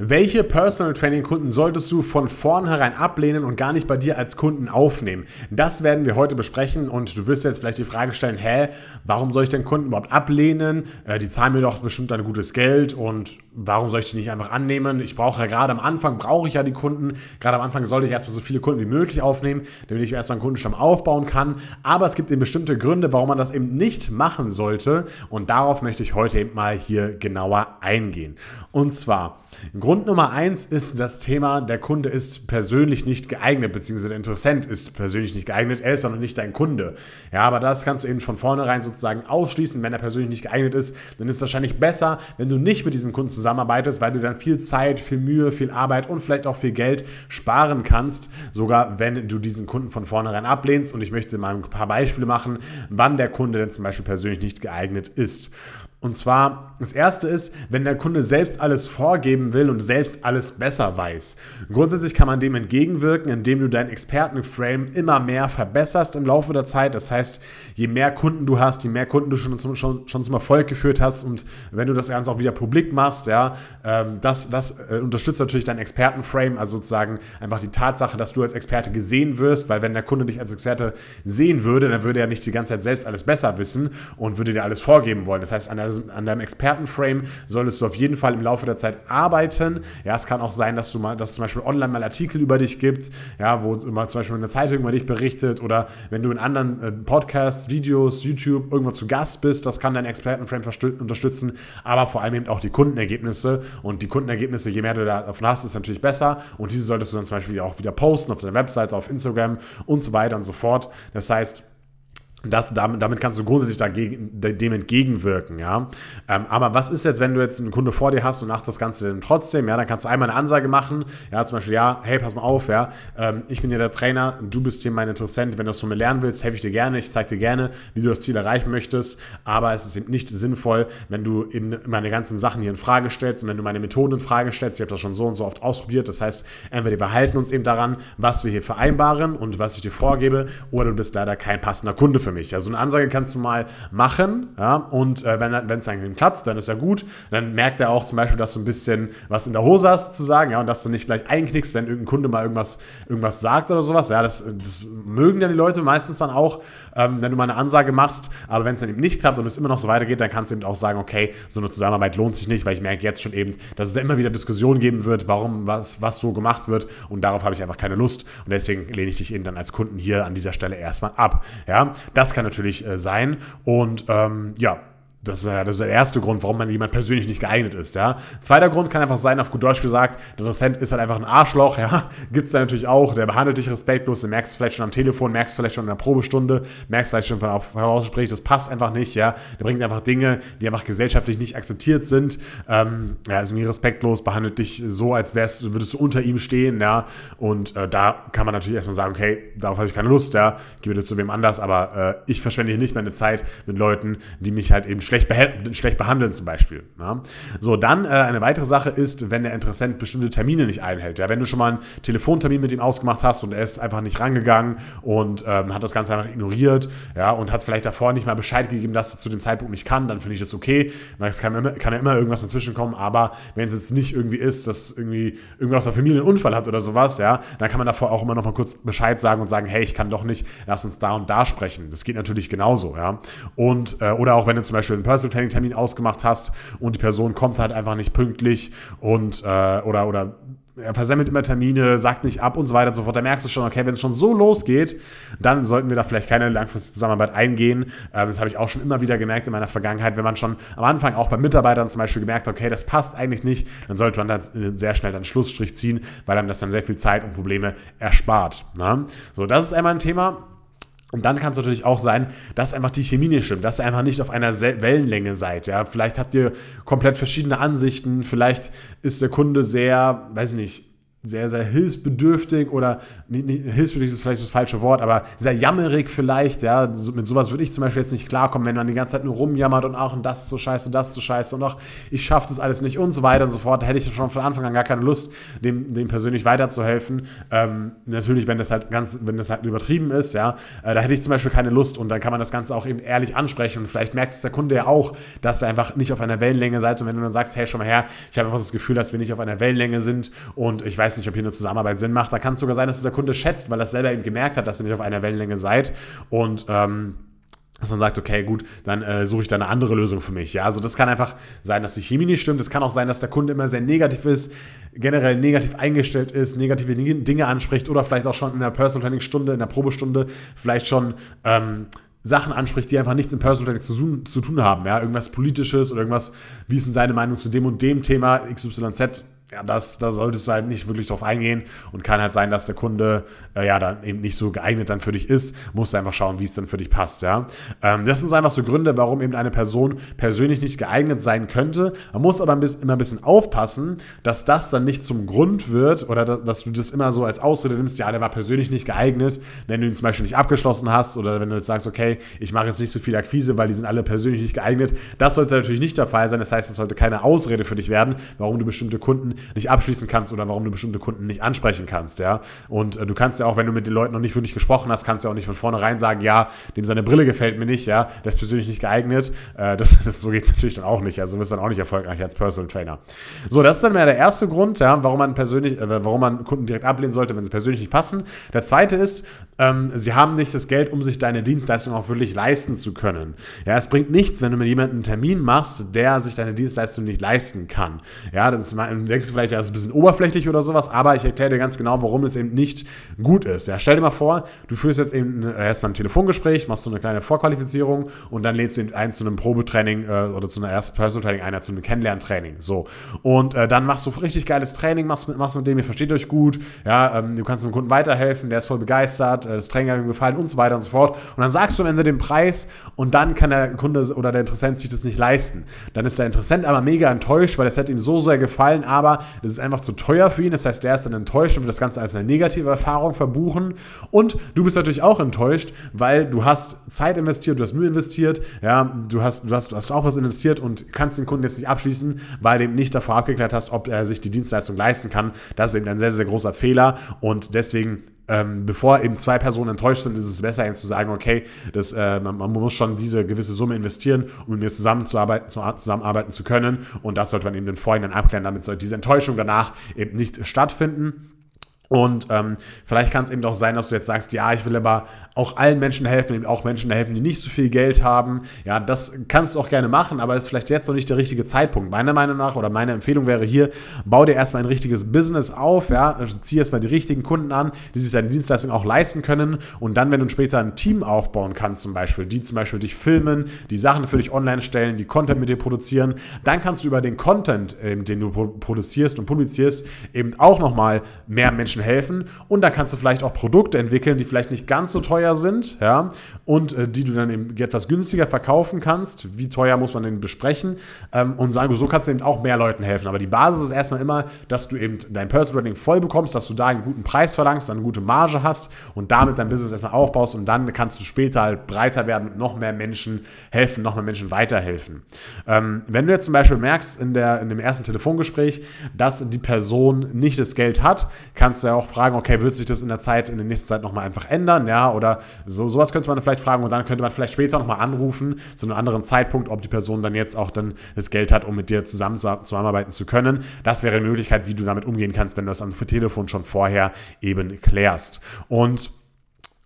Welche Personal Training Kunden solltest du von vornherein ablehnen und gar nicht bei dir als Kunden aufnehmen? Das werden wir heute besprechen und du wirst jetzt vielleicht die Frage stellen, hä, warum soll ich den Kunden überhaupt ablehnen? Äh, die zahlen mir doch bestimmt ein gutes Geld und warum soll ich die nicht einfach annehmen? Ich brauche ja gerade am Anfang, brauche ich ja die Kunden. Gerade am Anfang sollte ich erstmal so viele Kunden wie möglich aufnehmen, damit ich erstmal einen Kundenstamm aufbauen kann. Aber es gibt eben bestimmte Gründe, warum man das eben nicht machen sollte und darauf möchte ich heute eben mal hier genauer eingehen. Und zwar, Grund Nummer eins ist das Thema, der Kunde ist persönlich nicht geeignet, beziehungsweise der Interessent ist persönlich nicht geeignet, er ist auch noch nicht dein Kunde. Ja, aber das kannst du eben von vornherein sozusagen ausschließen. Wenn er persönlich nicht geeignet ist, dann ist es wahrscheinlich besser, wenn du nicht mit diesem Kunden zusammenarbeitest, weil du dann viel Zeit, viel Mühe, viel Arbeit und vielleicht auch viel Geld sparen kannst, sogar wenn du diesen Kunden von vornherein ablehnst. Und ich möchte mal ein paar Beispiele machen, wann der Kunde denn zum Beispiel persönlich nicht geeignet ist. Und zwar, das erste ist, wenn der Kunde selbst alles vorgeben will und selbst alles besser weiß. Grundsätzlich kann man dem entgegenwirken, indem du dein Expertenframe immer mehr verbesserst im Laufe der Zeit. Das heißt, je mehr Kunden du hast, je mehr Kunden du schon zum, schon, schon zum Erfolg geführt hast und wenn du das Ganze auch wieder publik machst, ja, ähm, das, das äh, unterstützt natürlich dein Expertenframe, also sozusagen einfach die Tatsache, dass du als Experte gesehen wirst, weil wenn der Kunde dich als Experte sehen würde, dann würde er nicht die ganze Zeit selbst alles besser wissen und würde dir alles vorgeben wollen. Das heißt, an der an deinem Expertenframe solltest du auf jeden Fall im Laufe der Zeit arbeiten. Ja, es kann auch sein, dass du mal, dass es zum Beispiel online mal Artikel über dich gibt, ja, wo mal zum Beispiel eine Zeitung über dich berichtet oder wenn du in anderen äh, Podcasts, Videos, YouTube irgendwo zu Gast bist, das kann dein Expertenframe unterstützen, aber vor allem eben auch die Kundenergebnisse und die Kundenergebnisse, je mehr du davon hast, ist natürlich besser und diese solltest du dann zum Beispiel auch wieder posten auf deiner Webseite, auf Instagram und so weiter und so fort. Das heißt, das, damit, damit kannst du grundsätzlich dagegen, dem entgegenwirken, ja. Ähm, aber was ist jetzt, wenn du jetzt einen Kunde vor dir hast und machst das Ganze dann trotzdem, ja, dann kannst du einmal eine Ansage machen, ja, zum Beispiel, ja, hey, pass mal auf, ja, ähm, ich bin hier der Trainer, du bist hier mein Interessent, wenn du das von mir lernen willst, helfe ich dir gerne, ich zeige dir gerne, wie du das Ziel erreichen möchtest, aber es ist eben nicht sinnvoll, wenn du eben meine ganzen Sachen hier in Frage stellst und wenn du meine Methoden in Frage stellst, ich habe das schon so und so oft ausprobiert, das heißt, entweder wir halten uns eben daran, was wir hier vereinbaren und was ich dir vorgebe, oder du bist leider kein passender Kunde für für mich. Also eine Ansage kannst du mal machen, ja, und äh, wenn es dann klappt, dann ist ja gut. Dann merkt er auch zum Beispiel, dass du ein bisschen was in der Hose hast, sozusagen, ja, und dass du nicht gleich einknickst, wenn irgendein Kunde mal irgendwas, irgendwas sagt oder sowas. Ja, das, das mögen ja die Leute meistens dann auch, ähm, wenn du mal eine Ansage machst. Aber wenn es dann eben nicht klappt und es immer noch so weitergeht, dann kannst du eben auch sagen, okay, so eine Zusammenarbeit lohnt sich nicht, weil ich merke jetzt schon eben, dass es da immer wieder Diskussionen geben wird, warum was, was so gemacht wird. Und darauf habe ich einfach keine Lust. Und deswegen lehne ich dich eben dann als Kunden hier an dieser Stelle erstmal ab. Ja, das kann natürlich äh, sein. Und ähm, ja, das, wär, das der erste Grund, warum man jemand persönlich nicht geeignet ist. Ja. Zweiter Grund kann einfach sein, auf gut Deutsch gesagt, der Interessent ist halt einfach ein Arschloch. Ja. Gibt es da natürlich auch. Der behandelt dich respektlos. Du merkst vielleicht schon am Telefon, merkst vielleicht schon in der Probestunde, merkst vielleicht schon auf Herausgespräch, das passt einfach nicht. Ja. Der bringt einfach Dinge, die einfach gesellschaftlich nicht akzeptiert sind. Ähm, ja, ist mir respektlos, behandelt dich so, als wärst, würdest du unter ihm stehen. Ja. Und äh, da kann man natürlich erstmal sagen, okay, darauf habe ich keine Lust. Ja. Gebe dir zu wem anders, aber äh, ich verschwende hier nicht meine Zeit mit Leuten, die mich halt eben schlecht, schlecht behandeln zum Beispiel. Ja. So, dann äh, eine weitere Sache ist, wenn der Interessent bestimmte Termine nicht einhält. Ja, wenn du schon mal einen Telefontermin mit ihm ausgemacht hast und er ist einfach nicht rangegangen und ähm, hat das Ganze einfach ignoriert ja, und hat vielleicht davor nicht mal Bescheid gegeben, dass er zu dem Zeitpunkt nicht kann, dann finde ich das okay, es kann, immer, kann ja immer irgendwas dazwischen kommen, aber wenn es jetzt nicht irgendwie ist, dass irgendwie irgendwas aus der Familie einen Unfall hat oder sowas, ja, dann kann man davor auch immer noch mal kurz Bescheid sagen und sagen, hey, ich kann doch nicht, lass uns da und da sprechen. Das geht natürlich genauso, ja. Und, äh, oder auch wenn du zum Beispiel einen Personal Training Termin ausgemacht hast und die Person kommt halt einfach nicht pünktlich und äh, oder oder er versemmelt immer Termine, sagt nicht ab und so weiter und so fort. Da merkst du schon, okay, wenn es schon so losgeht, dann sollten wir da vielleicht keine langfristige Zusammenarbeit eingehen. Äh, das habe ich auch schon immer wieder gemerkt in meiner Vergangenheit, wenn man schon am Anfang auch bei Mitarbeitern zum Beispiel gemerkt hat, okay, das passt eigentlich nicht, dann sollte man dann sehr schnell einen Schlussstrich ziehen, weil dann das dann sehr viel Zeit und Probleme erspart. Ne? So, das ist einmal ein Thema. Und dann kann es natürlich auch sein, dass einfach die Chemie nicht stimmt, dass ihr einfach nicht auf einer Wellenlänge seid. Ja? Vielleicht habt ihr komplett verschiedene Ansichten, vielleicht ist der Kunde sehr, weiß ich nicht, sehr, sehr hilfsbedürftig oder nicht, nicht, hilfsbedürftig ist vielleicht das falsche Wort, aber sehr jammerig vielleicht, ja. So, mit sowas würde ich zum Beispiel jetzt nicht klarkommen, wenn man die ganze Zeit nur rumjammert und ach, und das ist so scheiße, das ist so scheiße und ach, ich schaffe das alles nicht und so weiter und so fort. Da hätte ich schon von Anfang an gar keine Lust, dem, dem persönlich weiterzuhelfen. Ähm, natürlich, wenn das halt ganz, wenn das halt übertrieben ist, ja, äh, da hätte ich zum Beispiel keine Lust und dann kann man das Ganze auch eben ehrlich ansprechen und vielleicht merkt es der Kunde ja auch, dass er einfach nicht auf einer Wellenlänge seid und wenn du dann sagst, hey, schon mal her, ich habe einfach das Gefühl, dass wir nicht auf einer Wellenlänge sind und ich weiß nicht, ob hier eine Zusammenarbeit Sinn macht. Da kann es sogar sein, dass dieser Kunde schätzt, weil er selber eben gemerkt hat, dass ihr nicht auf einer Wellenlänge seid und ähm, dass man sagt, okay, gut, dann äh, suche ich da eine andere Lösung für mich. Ja, also das kann einfach sein, dass die Chemie nicht stimmt. Es kann auch sein, dass der Kunde immer sehr negativ ist, generell negativ eingestellt ist, negative Dinge anspricht oder vielleicht auch schon in der Personal Training Stunde, in der Probestunde vielleicht schon ähm, Sachen anspricht, die einfach nichts im Personal Training zu, zu tun haben. Ja, irgendwas Politisches oder irgendwas, wie ist denn deine Meinung zu dem und dem Thema XYZ? Ja, das, da solltest du halt nicht wirklich drauf eingehen und kann halt sein, dass der Kunde äh, ja dann eben nicht so geeignet dann für dich ist. Musst du einfach schauen, wie es dann für dich passt, ja. Ähm, das sind so einfach so Gründe, warum eben eine Person persönlich nicht geeignet sein könnte. Man muss aber ein bisschen, immer ein bisschen aufpassen, dass das dann nicht zum Grund wird oder dass du das immer so als Ausrede nimmst, ja, der war persönlich nicht geeignet, wenn du ihn zum Beispiel nicht abgeschlossen hast oder wenn du jetzt sagst, okay, ich mache jetzt nicht so viel Akquise, weil die sind alle persönlich nicht geeignet. Das sollte natürlich nicht der Fall sein. Das heißt, es sollte keine Ausrede für dich werden, warum du bestimmte Kunden nicht abschließen kannst oder warum du bestimmte Kunden nicht ansprechen kannst, ja. Und äh, du kannst ja auch, wenn du mit den Leuten noch nicht wirklich gesprochen hast, kannst du ja auch nicht von vornherein sagen, ja, dem seine Brille gefällt mir nicht, ja, der ist persönlich nicht geeignet. Äh, das, das, so geht es natürlich dann auch nicht, also du bist dann auch nicht erfolgreich als Personal Trainer. So, das ist dann mehr der erste Grund, ja, warum man persönlich, äh, warum man Kunden direkt ablehnen sollte, wenn sie persönlich nicht passen. Der zweite ist, ähm, sie haben nicht das Geld, um sich deine Dienstleistung auch wirklich leisten zu können. Ja, es bringt nichts, wenn du mit jemandem einen Termin machst, der sich deine Dienstleistung nicht leisten kann. Ja, das ist, denkst du vielleicht, ja, ist ein bisschen oberflächlich oder sowas, aber ich erkläre dir ganz genau, warum es eben nicht gut ist. Ja, stell dir mal vor, du führst jetzt eben erstmal ein Telefongespräch, machst so eine kleine Vorqualifizierung und dann lädst du ihn ein zu einem Probetraining äh, oder zu einer ersten Personal Training, einer zu einem Kennenlerntraining. So. Und äh, dann machst du richtig geiles Training, machst mit, machst mit dem, ihr versteht euch gut, ja, ähm, du kannst dem Kunden weiterhelfen, der ist voll begeistert, äh, das Training hat ihm gefallen und so weiter und so fort. Und dann sagst du am Ende den Preis und dann kann der Kunde oder der Interessent sich das nicht leisten. Dann ist der Interessent aber mega enttäuscht, weil es hat ihm so sehr gefallen, aber das ist einfach zu teuer für ihn. Das heißt, der ist dann enttäuscht und wird das Ganze als eine negative Erfahrung verbuchen. Und du bist natürlich auch enttäuscht, weil du hast Zeit investiert, du hast Mühe investiert, ja, du hast, du hast, du hast auch was investiert und kannst den Kunden jetzt nicht abschließen, weil du eben nicht davor abgeklärt hast, ob er sich die Dienstleistung leisten kann. Das ist eben ein sehr, sehr großer Fehler und deswegen ähm, bevor eben zwei Personen enttäuscht sind, ist es besser, eben zu sagen, okay, das, äh, man, man, muss schon diese gewisse Summe investieren, um mit mir zusammenzuarbeiten, zu, zusammenarbeiten zu können. Und das sollte man eben den Vorhinein abklären, damit soll diese Enttäuschung danach eben nicht stattfinden. Und ähm, vielleicht kann es eben auch sein, dass du jetzt sagst, ja, ich will aber auch allen Menschen helfen, eben auch Menschen helfen, die nicht so viel Geld haben. Ja, das kannst du auch gerne machen, aber ist vielleicht jetzt noch nicht der richtige Zeitpunkt. Meiner Meinung nach oder meine Empfehlung wäre hier, bau dir erstmal ein richtiges Business auf, ja, also zieh erstmal die richtigen Kunden an, die sich deine Dienstleistung auch leisten können. Und dann, wenn du später ein Team aufbauen kannst, zum Beispiel, die zum Beispiel dich filmen, die Sachen für dich online stellen, die Content mit dir produzieren, dann kannst du über den Content, ähm, den du produzierst und publizierst, eben auch nochmal mehr Menschen Menschen helfen. Und dann kannst du vielleicht auch Produkte entwickeln, die vielleicht nicht ganz so teuer sind, ja, und äh, die du dann eben etwas günstiger verkaufen kannst. Wie teuer muss man denn besprechen? Ähm, und sagen, so kannst du eben auch mehr Leuten helfen. Aber die Basis ist erstmal immer, dass du eben dein Personal Branding voll bekommst, dass du da einen guten Preis verlangst, dann eine gute Marge hast und damit dein Business erstmal aufbaust und dann kannst du später halt breiter werden und noch mehr Menschen helfen, noch mehr Menschen weiterhelfen. Ähm, wenn du jetzt zum Beispiel merkst in, der, in dem ersten Telefongespräch, dass die Person nicht das Geld hat, kannst du ja auch fragen, okay, wird sich das in der Zeit, in der nächsten Zeit nochmal einfach ändern, ja, oder so, sowas könnte man vielleicht fragen und dann könnte man vielleicht später nochmal anrufen, zu einem anderen Zeitpunkt, ob die Person dann jetzt auch dann das Geld hat, um mit dir zusammen zusammenarbeiten zu können. Das wäre eine Möglichkeit, wie du damit umgehen kannst, wenn du das am Telefon schon vorher eben klärst. Und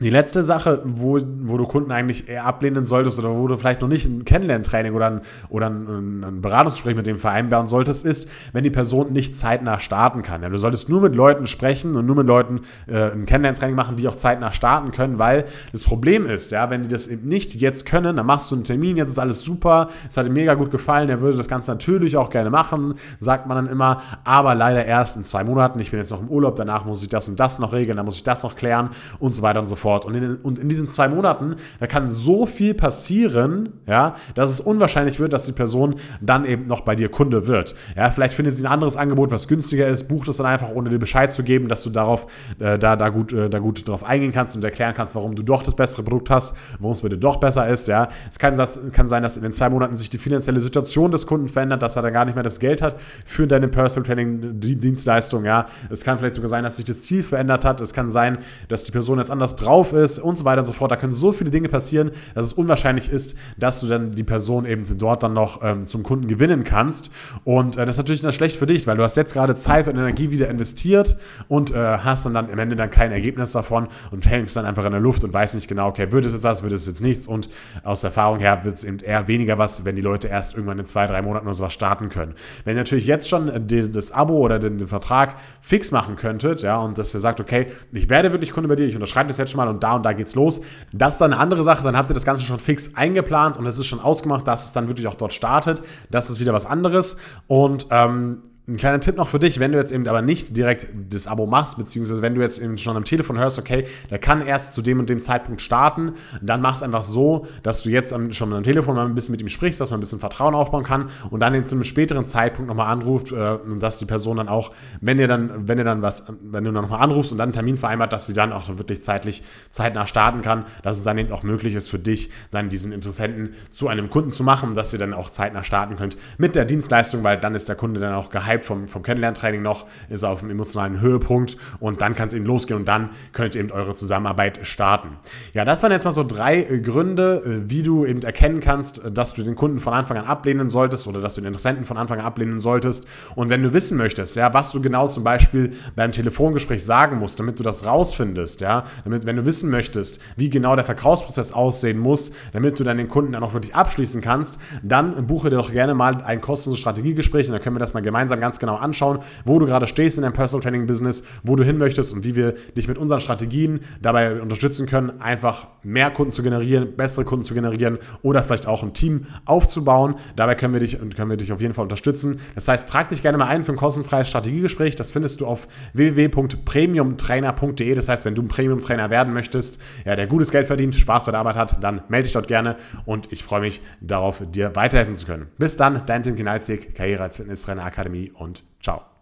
die letzte Sache, wo, wo du Kunden eigentlich eher ablehnen solltest oder wo du vielleicht noch nicht ein Kennenlerntraining oder ein, oder ein, ein Beratungsgespräch mit dem vereinbaren solltest, ist, wenn die Person nicht zeitnah starten kann. Ja, du solltest nur mit Leuten sprechen und nur mit Leuten äh, ein Kennenlerntraining machen, die auch zeitnah starten können, weil das Problem ist, ja, wenn die das eben nicht jetzt können, dann machst du einen Termin, jetzt ist alles super, es hat ihm mega gut gefallen, er würde das Ganze natürlich auch gerne machen, sagt man dann immer, aber leider erst in zwei Monaten, ich bin jetzt noch im Urlaub, danach muss ich das und das noch regeln, dann muss ich das noch klären und so weiter und so fort fort. Und in, und in diesen zwei Monaten, da kann so viel passieren, ja, dass es unwahrscheinlich wird, dass die Person dann eben noch bei dir Kunde wird. Ja, vielleicht findet sie ein anderes Angebot, was günstiger ist, bucht es dann einfach, ohne dir Bescheid zu geben, dass du darauf, äh, da, da, gut, äh, da gut drauf eingehen kannst und erklären kannst, warum du doch das bessere Produkt hast, warum es bei dir doch besser ist. Ja, es kann, das, kann sein, dass in den zwei Monaten sich die finanzielle Situation des Kunden verändert, dass er dann gar nicht mehr das Geld hat für deine Personal Training Dienstleistung. Ja, es kann vielleicht sogar sein, dass sich das Ziel verändert hat. Es kann sein, dass die Person jetzt anders drauf ist und so weiter und so fort. Da können so viele Dinge passieren, dass es unwahrscheinlich ist, dass du dann die Person eben dort dann noch ähm, zum Kunden gewinnen kannst. Und äh, das ist natürlich dann schlecht für dich, weil du hast jetzt gerade Zeit und Energie wieder investiert und äh, hast dann, dann am Ende dann kein Ergebnis davon und hängst dann einfach in der Luft und weißt nicht genau, okay, wird es jetzt was, wird es jetzt nichts und aus Erfahrung her wird es eben eher weniger was, wenn die Leute erst irgendwann in zwei, drei Monaten oder sowas starten können. Wenn ihr natürlich jetzt schon das Abo oder den, den Vertrag fix machen könntet, ja, und dass ihr sagt, okay, ich werde wirklich Kunde bei dir, ich unterschreibe das jetzt schon mal und da und da geht's los, das ist dann eine andere Sache, dann habt ihr das Ganze schon fix eingeplant und es ist schon ausgemacht, dass es dann wirklich auch dort startet. Das ist wieder was anderes und ähm, ein kleiner Tipp noch für dich, wenn du jetzt eben aber nicht direkt das Abo machst, beziehungsweise wenn du jetzt eben schon am Telefon hörst, okay, der kann erst zu dem und dem Zeitpunkt starten, dann mach es einfach so, dass du jetzt schon am Telefon mal ein bisschen mit ihm sprichst, dass man ein bisschen Vertrauen aufbauen kann und dann zu einem späteren Zeitpunkt nochmal anruft äh, und dass die Person dann auch, wenn ihr dann, wenn ihr dann was, wenn du nochmal anrufst und dann einen Termin vereinbart, dass sie dann auch wirklich zeitlich zeitnah starten kann, dass es dann eben auch möglich ist für dich, dann diesen Interessenten zu einem Kunden zu machen, dass ihr dann auch zeitnah starten könnt mit der Dienstleistung, weil dann ist der Kunde dann auch gehypt vom, vom Kennenlerntraining noch, ist auf einem emotionalen Höhepunkt und dann kann es eben losgehen und dann könnt ihr eben eure Zusammenarbeit starten. Ja, das waren jetzt mal so drei äh, Gründe, äh, wie du eben erkennen kannst, äh, dass du den Kunden von Anfang an ablehnen solltest oder dass du den Interessenten von Anfang an ablehnen solltest. Und wenn du wissen möchtest, ja, was du genau zum Beispiel beim Telefongespräch sagen musst, damit du das rausfindest, ja, damit, wenn du wissen möchtest, wie genau der Verkaufsprozess aussehen muss, damit du dann den Kunden dann auch wirklich abschließen kannst, dann buche dir doch gerne mal ein kostenloses Strategiegespräch und dann können wir das mal gemeinsam ganz genau anschauen, wo du gerade stehst in deinem Personal Training Business, wo du hin möchtest und wie wir dich mit unseren Strategien dabei unterstützen können, einfach mehr Kunden zu generieren, bessere Kunden zu generieren oder vielleicht auch ein Team aufzubauen. Dabei können wir dich, können wir dich auf jeden Fall unterstützen. Das heißt, trag dich gerne mal ein für ein kostenfreies Strategiegespräch. Das findest du auf www.premiumtrainer.de. Das heißt, wenn du ein Premium-Trainer werden möchtest, ja, der gutes Geld verdient, Spaß bei der Arbeit hat, dann melde dich dort gerne und ich freue mich darauf, dir weiterhelfen zu können. Bis dann, dein Tim Kinalzig, Karriere als Fitnesstrainer Akademie und ciao.